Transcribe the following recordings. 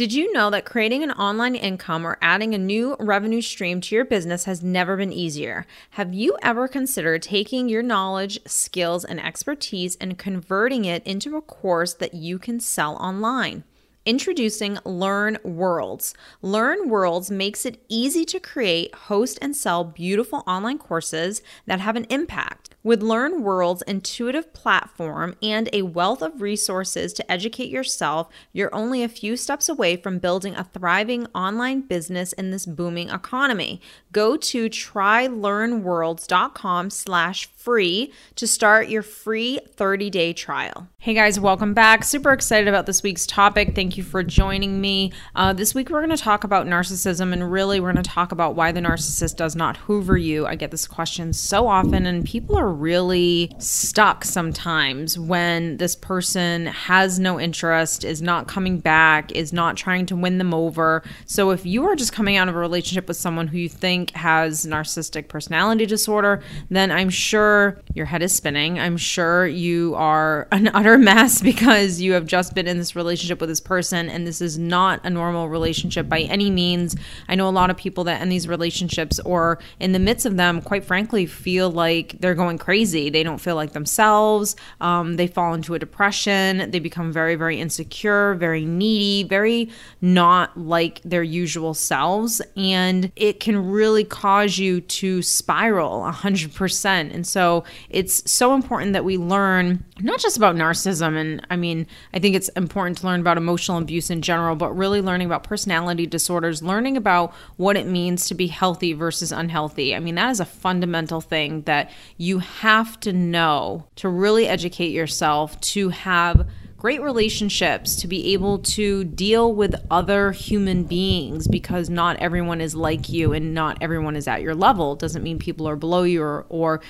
Did you know that creating an online income or adding a new revenue stream to your business has never been easier? Have you ever considered taking your knowledge, skills, and expertise and converting it into a course that you can sell online? Introducing LearnWorlds. Learn Worlds makes it easy to create, host, and sell beautiful online courses that have an impact. With Learn World's intuitive platform and a wealth of resources to educate yourself, you're only a few steps away from building a thriving online business in this booming economy. Go to trylearnworlds.com slash free to start your free 30-day trial. Hey guys, welcome back. Super excited about this week's topic. Thank you for joining me. Uh, this week we're going to talk about narcissism and really we're going to talk about why the narcissist does not hoover you. I get this question so often and people are really stuck sometimes when this person has no interest, is not coming back, is not trying to win them over. So if you are just coming out of a relationship with someone who you think has narcissistic personality disorder, then I'm sure your head is spinning. I'm sure you are an utter mess because you have just been in this relationship with this person and this is not a normal relationship by any means. I know a lot of people that end these relationships or in the midst of them, quite frankly, feel like they're going crazy. They don't feel like themselves. Um, they fall into a depression. They become very, very insecure, very needy, very not like their usual selves. And it can really cause you to spiral 100%. And so it's so important that we learn not just about narcissism. And I mean, I think it's important to learn about emotional abuse in general, but really learning about personality disorders, learning about what it means to be healthy versus unhealthy. I mean, that is a fundamental thing that you have to know to really educate yourself to have great relationships, to be able to deal with other human beings because not everyone is like you and not everyone is at your level. Doesn't mean people are below you or, or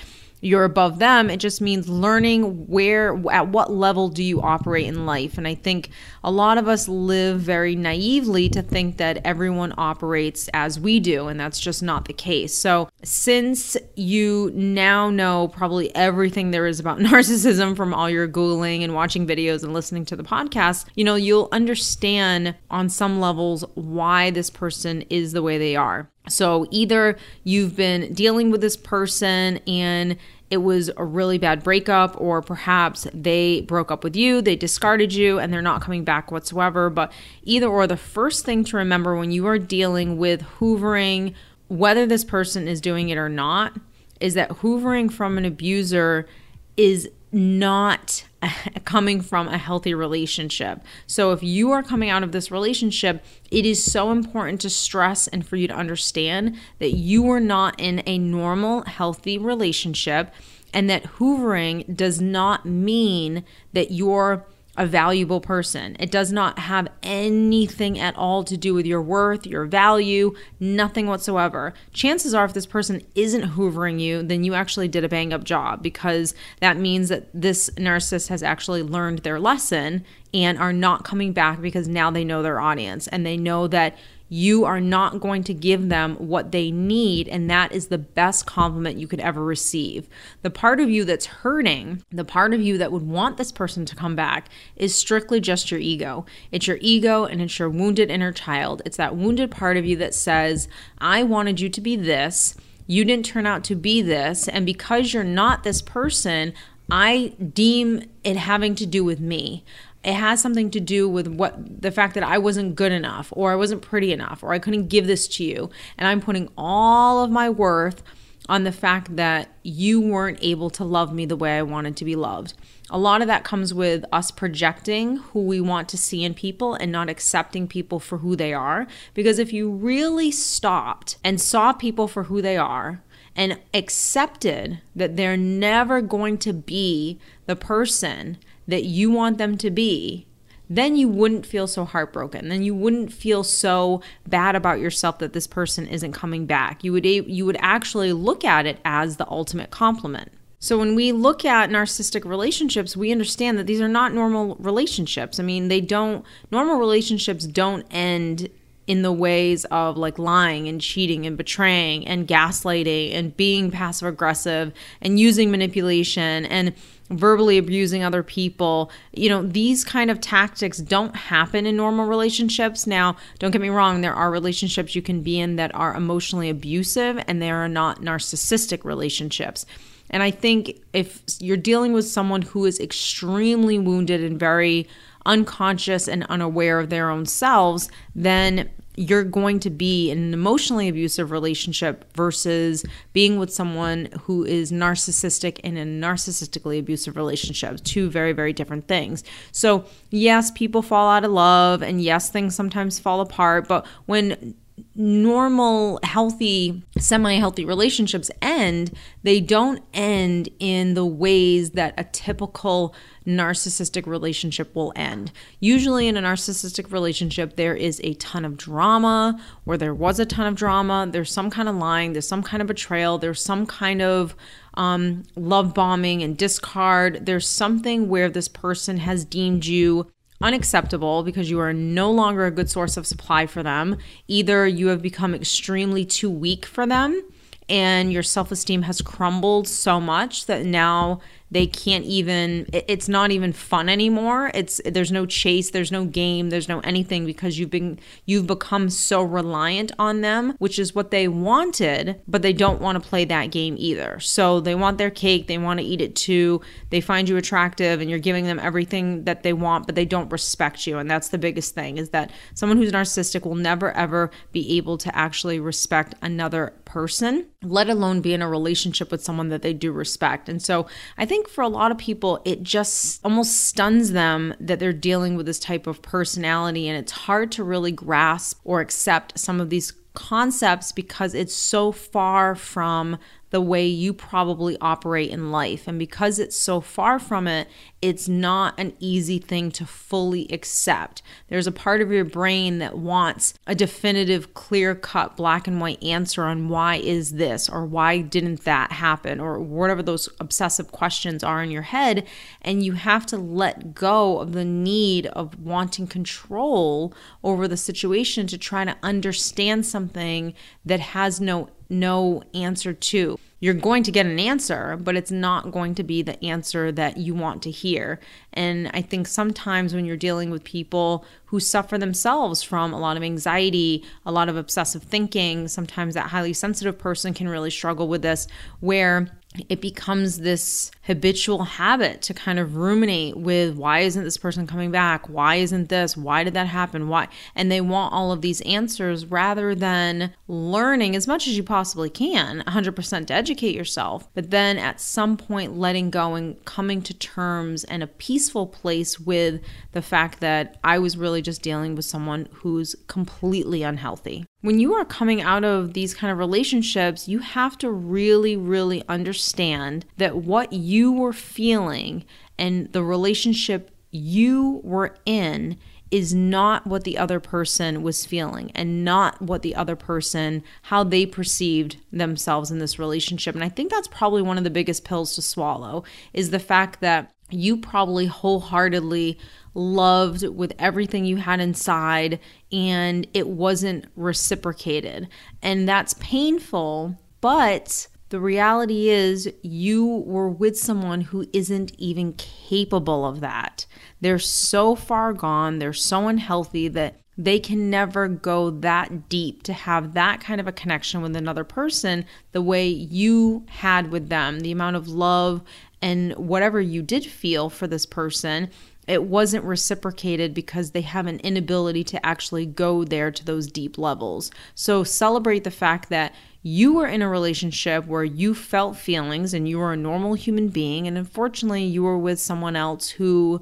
you're above them. It just means learning where, at what level do you operate in life. And I think a lot of us live very naively to think that everyone operates as we do, and that's just not the case. So, since you now know probably everything there is about narcissism from all your Googling and watching videos and listening to the podcast, you know, you'll understand on some levels why this person is the way they are. So either you've been dealing with this person and it was a really bad breakup, or perhaps they broke up with you, they discarded you, and they're not coming back whatsoever. But either or, the first thing to remember when you are dealing with hoovering, whether this person is doing it or not, is that hoovering from an abuser is not coming from a healthy relationship. So, if you are coming out of this relationship, it is so important to stress and for you to understand that you are not in a normal, healthy relationship, and that hoovering does not mean that you're a valuable person. It does not have anything at all to do with your worth, your value, nothing whatsoever. Chances are, if this person isn't hoovering you, then you actually did a bang up job because that means that this narcissist has actually learned their lesson and are not coming back because now they know their audience and they know that you are not going to give them what they need. And that is the best compliment you could ever receive. The part of you that's hurting, the part of you that would want this person to come back, is strictly just your ego. It's your ego and it's your wounded inner child. It's that wounded part of you that says, I wanted you to be this. You didn't turn out to be this. And because you're not this person, I deem it having to do with me it has something to do with what the fact that I wasn't good enough or I wasn't pretty enough or I couldn't give this to you. And I'm putting all of my worth on the fact that you weren't able to love me the way I wanted to be loved. A lot of that comes with us projecting who we want to see in people and not accepting people for who they are. Because if you really stopped and saw people for who they are, and accepted that they're never going to be the person that you want them to be, then you wouldn't feel so heartbroken. Then you wouldn't feel so bad about yourself that this person isn't coming back. You would you would actually look at it as the ultimate compliment. So when we look at narcissistic relationships, we understand that these are not normal relationships. I mean, they don't normal relationships don't end in the ways of like lying and cheating and betraying and gaslighting and being passive aggressive and using manipulation and verbally abusing other people. You know, these kind of tactics don't happen in normal relationships. Now, don't get me wrong, there are relationships you can be in that are emotionally abusive and they are not narcissistic relationships. And I think if you're dealing with someone who is extremely wounded and very unconscious and unaware of their own selves, then you're going to be in an emotionally abusive relationship versus being with someone who is narcissistic in a narcissistically abusive relationship. Two very, very different things. So, yes, people fall out of love, and yes, things sometimes fall apart, but when normal, healthy, semi healthy relationships end, they don't end in the ways that a typical narcissistic relationship will end. Usually, in a narcissistic relationship, there is a ton of drama, or there was a ton of drama. There's some kind of lying, there's some kind of betrayal, there's some kind of um, love bombing and discard. There's something where this person has deemed you unacceptable because you are no longer a good source of supply for them. Either you have become extremely too weak for them and your self esteem has crumbled so much that now they can't even it's not even fun anymore. It's there's no chase there's no game there's no anything because you've been you've become so reliant on them which is what they wanted but they don't want to play that game either. So they want their cake they want to eat it too. They find you attractive and you're giving them everything that they want but they don't respect you. And that's the biggest thing is that someone who's narcissistic will never ever be able to actually respect another person let alone be in a relationship with someone that they do respect. And so i think think for a lot of people, it just almost stuns them that they're dealing with this type of personality, and it's hard to really grasp or accept some of these concepts because it's so far from the way you probably operate in life. And because it's so far from it, it's not an easy thing to fully accept. There's a part of your brain that wants a definitive, clear cut, black and white answer on why is this or why didn't that happen or whatever those obsessive questions are in your head. And you have to let go of the need of wanting control over the situation to try to understand something that has no no answer to you're going to get an answer, but it's not going to be the answer that you want to hear. And I think sometimes when you're dealing with people who suffer themselves from a lot of anxiety, a lot of obsessive thinking, sometimes that highly sensitive person can really struggle with this, where it becomes this habitual habit to kind of ruminate with why isn't this person coming back? Why isn't this? Why did that happen? Why? And they want all of these answers rather than learning as much as you possibly can, 100% to educate yourself, but then at some point letting go and coming to terms and a peaceful place with the fact that I was really just dealing with someone who's completely unhealthy. When you are coming out of these kind of relationships, you have to really, really understand that what you were feeling and the relationship you were in is not what the other person was feeling and not what the other person how they perceived themselves in this relationship. And i think that's probably one of the biggest pills to swallow is the fact that you probably wholeheartedly loved with everything you had inside and it wasn't reciprocated. And that's painful, but the reality is you were with someone who isn't even capable of that. They're so far gone, they're so unhealthy that they can never go that deep to have that kind of a connection with another person the way you had with them. The amount of love and whatever you did feel for this person it wasn't reciprocated because they have an inability to actually go there to those deep levels. So celebrate the fact that you were in a relationship where you felt feelings and you were a normal human being, and unfortunately, you were with someone else who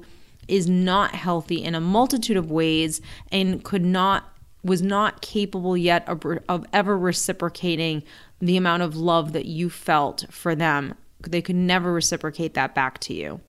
is not healthy in a multitude of ways and could not was not capable yet of, of ever reciprocating the amount of love that you felt for them. They could never reciprocate that back to you.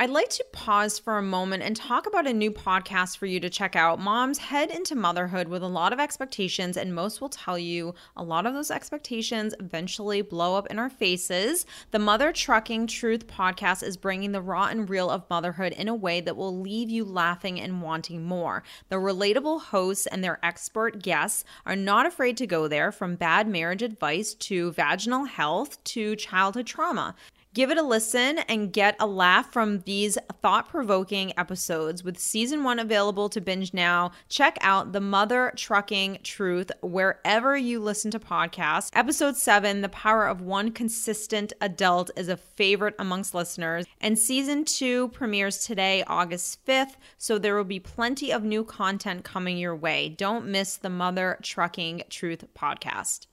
I'd like to pause for a moment and talk about a new podcast for you to check out. Moms head into motherhood with a lot of expectations, and most will tell you a lot of those expectations eventually blow up in our faces. The Mother Trucking Truth podcast is bringing the raw and real of motherhood in a way that will leave you laughing and wanting more. The relatable hosts and their expert guests are not afraid to go there from bad marriage advice to vaginal health to childhood trauma. Give it a listen and get a laugh from these thought provoking episodes. With season one available to binge now, check out The Mother Trucking Truth wherever you listen to podcasts. Episode seven, The Power of One Consistent Adult, is a favorite amongst listeners. And season two premieres today, August 5th. So there will be plenty of new content coming your way. Don't miss the Mother Trucking Truth podcast.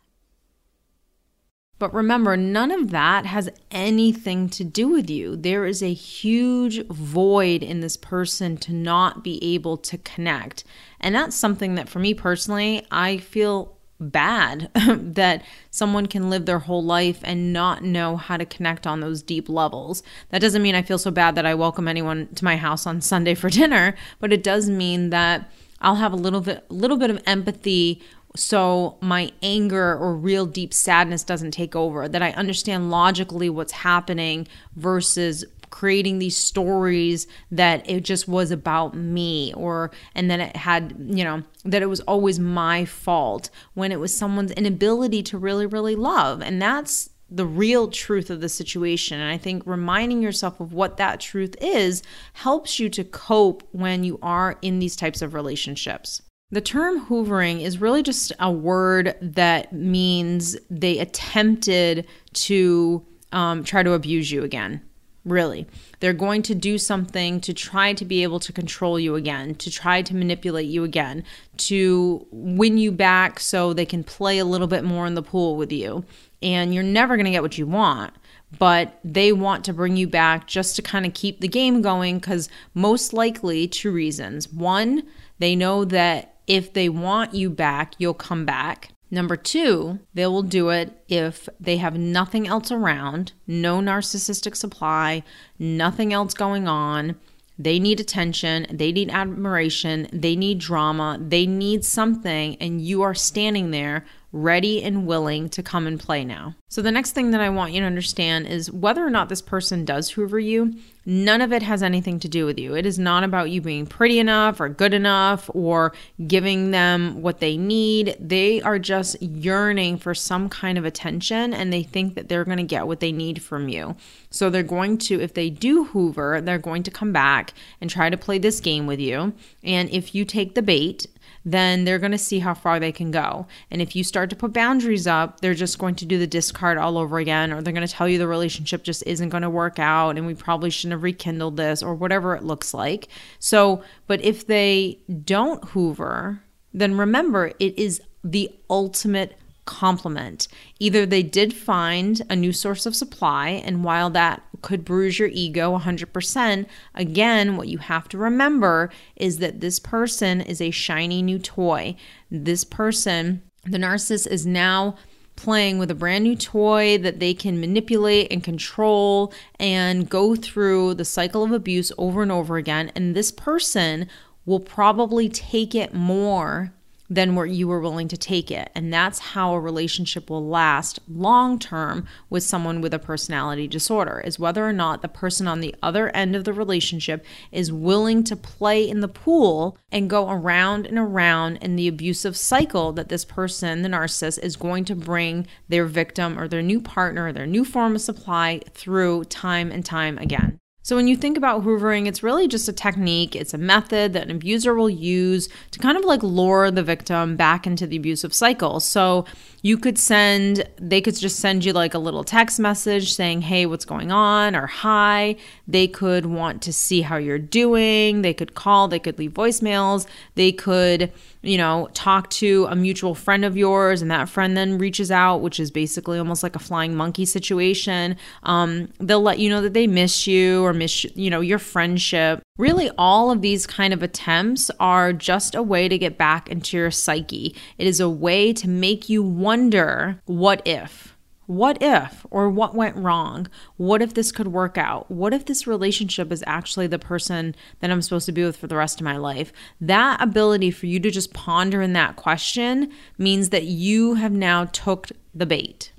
But remember, none of that has anything to do with you. There is a huge void in this person to not be able to connect. And that's something that for me personally, I feel bad that someone can live their whole life and not know how to connect on those deep levels. That doesn't mean I feel so bad that I welcome anyone to my house on Sunday for dinner, but it does mean that I'll have a little bit little bit of empathy so my anger or real deep sadness doesn't take over, that I understand logically what's happening versus creating these stories that it just was about me or and then it had you know that it was always my fault when it was someone's inability to really really love and that's the real truth of the situation. And I think reminding yourself of what that truth is helps you to cope when you are in these types of relationships. The term hoovering is really just a word that means they attempted to um, try to abuse you again. Really. They're going to do something to try to be able to control you again, to try to manipulate you again, to win you back so they can play a little bit more in the pool with you. And you're never going to get what you want but they want to bring you back just to kind of keep the game going because most likely two reasons. One, they know that if they want you back, you'll come back. Number two, they will do it if they have nothing else around, no narcissistic supply, nothing else going on. They need attention, they need admiration, they need drama, they need something, and you are standing there ready and willing to come and play now. So, the next thing that I want you to understand is whether or not this person does hoover you, none of it has anything to do with you. It is not about you being pretty enough or good enough or giving them what they need. They are just yearning for some kind of attention and they think that they're going to get what they need from you. So, they're going to, if they do hoover, they're going to come back and try to play this game with you. And if you take the bait, then they're going to see how far they can go. And if you start to put boundaries up, they're just going to do the discard all over again, or they're going to tell you the relationship just isn't going to work out and we probably shouldn't have rekindled this, or whatever it looks like. So, but if they don't hoover, then remember it is the ultimate compliment. Either they did find a new source of supply, and while that could bruise your ego 100%, again, what you have to remember is that this person is a shiny new toy. This person, the narcissist, is now playing with a brand new toy that they can manipulate and control and go through the cycle of abuse over and over again. And this person will probably take it more than where you were willing to take it. And that's how a relationship will last long term with someone with a personality disorder, is whether or not the person on the other end of the relationship is willing to play in the pool and go around and around in the abusive cycle that this person, the narcissist, is going to bring their victim or their new partner or their new form of supply through time and time again. So, when you think about hoovering, it's really just a technique, it's a method that an abuser will use to kind of like lure the victim back into the abusive cycle. So, you could send, they could just send you like a little text message saying, hey, what's going on, or hi. They could want to see how you're doing. They could call, they could leave voicemails. They could, you know, talk to a mutual friend of yours, and that friend then reaches out, which is basically almost like a flying monkey situation. Um, they'll let you know that they miss you or miss, you know, your friendship. Really, all of these kind of attempts are just a way to get back into your psyche. It is a way to make you wonder what if? What if, or what went wrong? What if this could work out? What if this relationship is actually the person that I'm supposed to be with for the rest of my life? That ability for you to just ponder in that question means that you have now took the bait.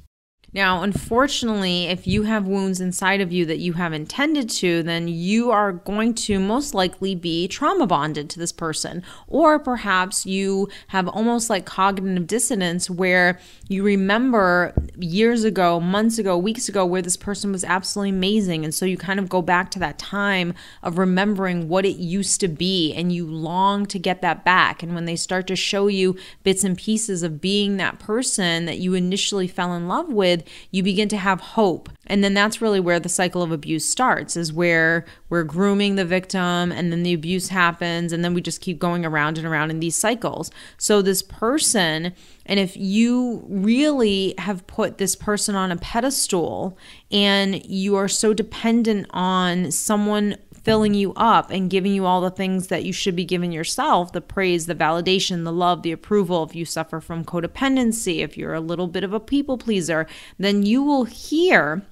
Now, unfortunately, if you have wounds inside of you that you have intended to, then you are going to most likely be trauma bonded to this person. Or perhaps you have almost like cognitive dissonance where you remember years ago, months ago, weeks ago, where this person was absolutely amazing. And so you kind of go back to that time of remembering what it used to be and you long to get that back. And when they start to show you bits and pieces of being that person that you initially fell in love with, you begin to have hope. And then that's really where the cycle of abuse starts, is where we're grooming the victim and then the abuse happens. And then we just keep going around and around in these cycles. So, this person, and if you really have put this person on a pedestal and you are so dependent on someone filling you up and giving you all the things that you should be giving yourself the praise, the validation, the love, the approval. If you suffer from codependency, if you're a little bit of a people pleaser, then you will hear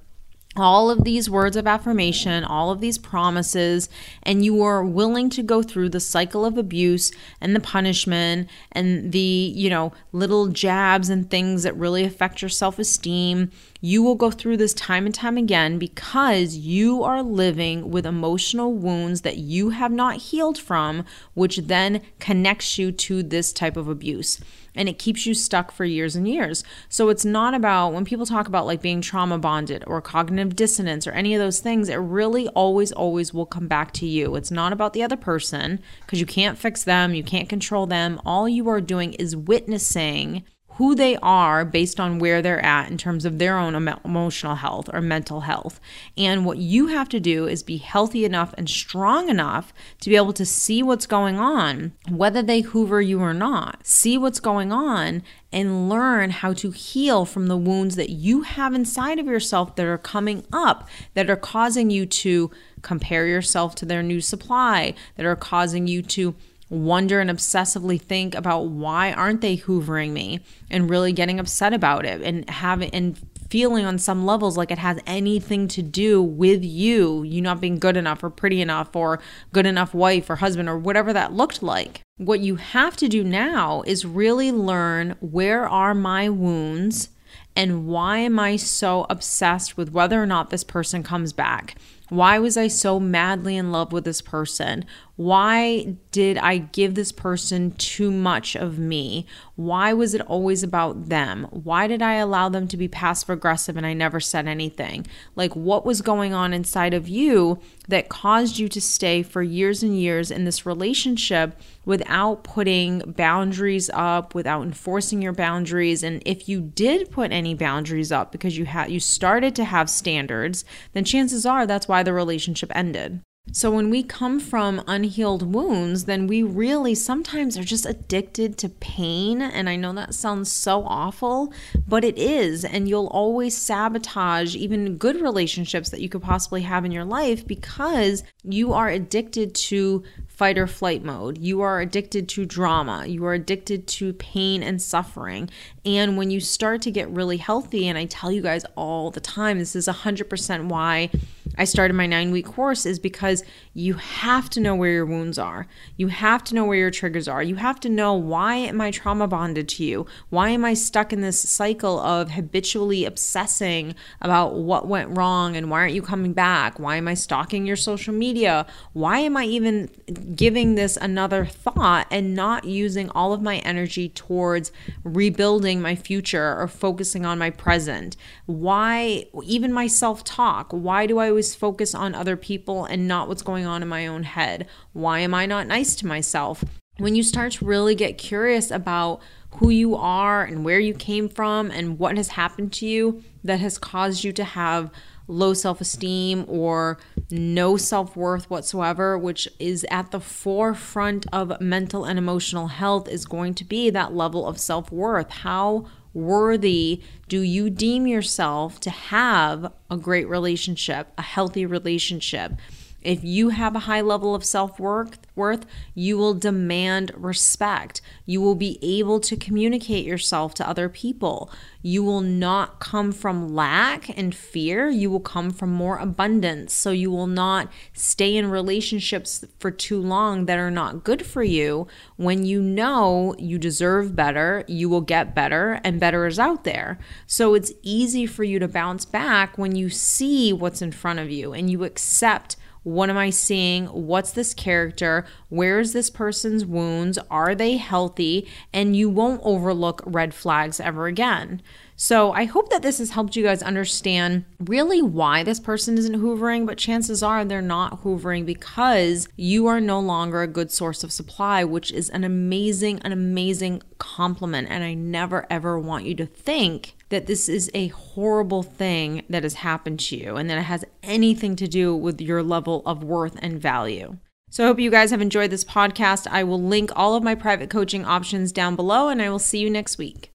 all of these words of affirmation, all of these promises, and you are willing to go through the cycle of abuse and the punishment and the, you know, little jabs and things that really affect your self esteem. You will go through this time and time again because you are living with emotional wounds that you have not healed from, which then connects you to this type of abuse and it keeps you stuck for years and years. So it's not about when people talk about like being trauma bonded or cognitive dissonance or any of those things, it really always, always will come back to you. It's not about the other person because you can't fix them, you can't control them. All you are doing is witnessing who they are based on where they're at in terms of their own emotional health or mental health. And what you have to do is be healthy enough and strong enough to be able to see what's going on, whether they hoover you or not. See what's going on and learn how to heal from the wounds that you have inside of yourself that are coming up that are causing you to compare yourself to their new supply, that are causing you to wonder and obsessively think about why aren't they hoovering me and really getting upset about it and having and feeling on some levels like it has anything to do with you you not being good enough or pretty enough or good enough wife or husband or whatever that looked like what you have to do now is really learn where are my wounds and why am I so obsessed with whether or not this person comes back? Why was I so madly in love with this person? Why did I give this person too much of me? Why was it always about them? Why did I allow them to be passive aggressive and I never said anything? Like, what was going on inside of you that caused you to stay for years and years in this relationship without putting boundaries up, without enforcing your boundaries? And if you did put any boundaries up because you had you started to have standards, then chances are that's why the relationship ended. So, when we come from unhealed wounds, then we really sometimes are just addicted to pain. And I know that sounds so awful, but it is. And you'll always sabotage even good relationships that you could possibly have in your life because you are addicted to fight or flight mode. You are addicted to drama. You are addicted to pain and suffering. And when you start to get really healthy, and I tell you guys all the time, this is 100% why I started my nine week course, is because you have to know where your wounds are. You have to know where your triggers are. You have to know why am I trauma bonded to you? Why am I stuck in this cycle of habitually obsessing about what went wrong and why aren't you coming back? Why am I stalking your social media? Why am I even giving this another thought and not using all of my energy towards rebuilding my future or focusing on my present? Why, even my self talk, why do I always focus on other people and not what's going on in my own head? Why am I not nice to myself? When you start to really get curious about who you are and where you came from and what has happened to you that has caused you to have low self esteem or no self worth whatsoever, which is at the forefront of mental and emotional health, is going to be that level of self worth. How worthy do you deem yourself to have a great relationship, a healthy relationship? If you have a high level of self worth, you will demand respect. You will be able to communicate yourself to other people. You will not come from lack and fear. You will come from more abundance. So you will not stay in relationships for too long that are not good for you when you know you deserve better, you will get better, and better is out there. So it's easy for you to bounce back when you see what's in front of you and you accept what am I seeing? What's this character? Where is this person's wounds? Are they healthy? And you won't overlook red flags ever again. So I hope that this has helped you guys understand really why this person isn't hoovering, but chances are they're not hoovering because you are no longer a good source of supply, which is an amazing, an amazing compliment. And I never ever want you to think that this is a horrible thing that has happened to you and that it has anything to do with your level of worth and value. So I hope you guys have enjoyed this podcast. I will link all of my private coaching options down below and I will see you next week.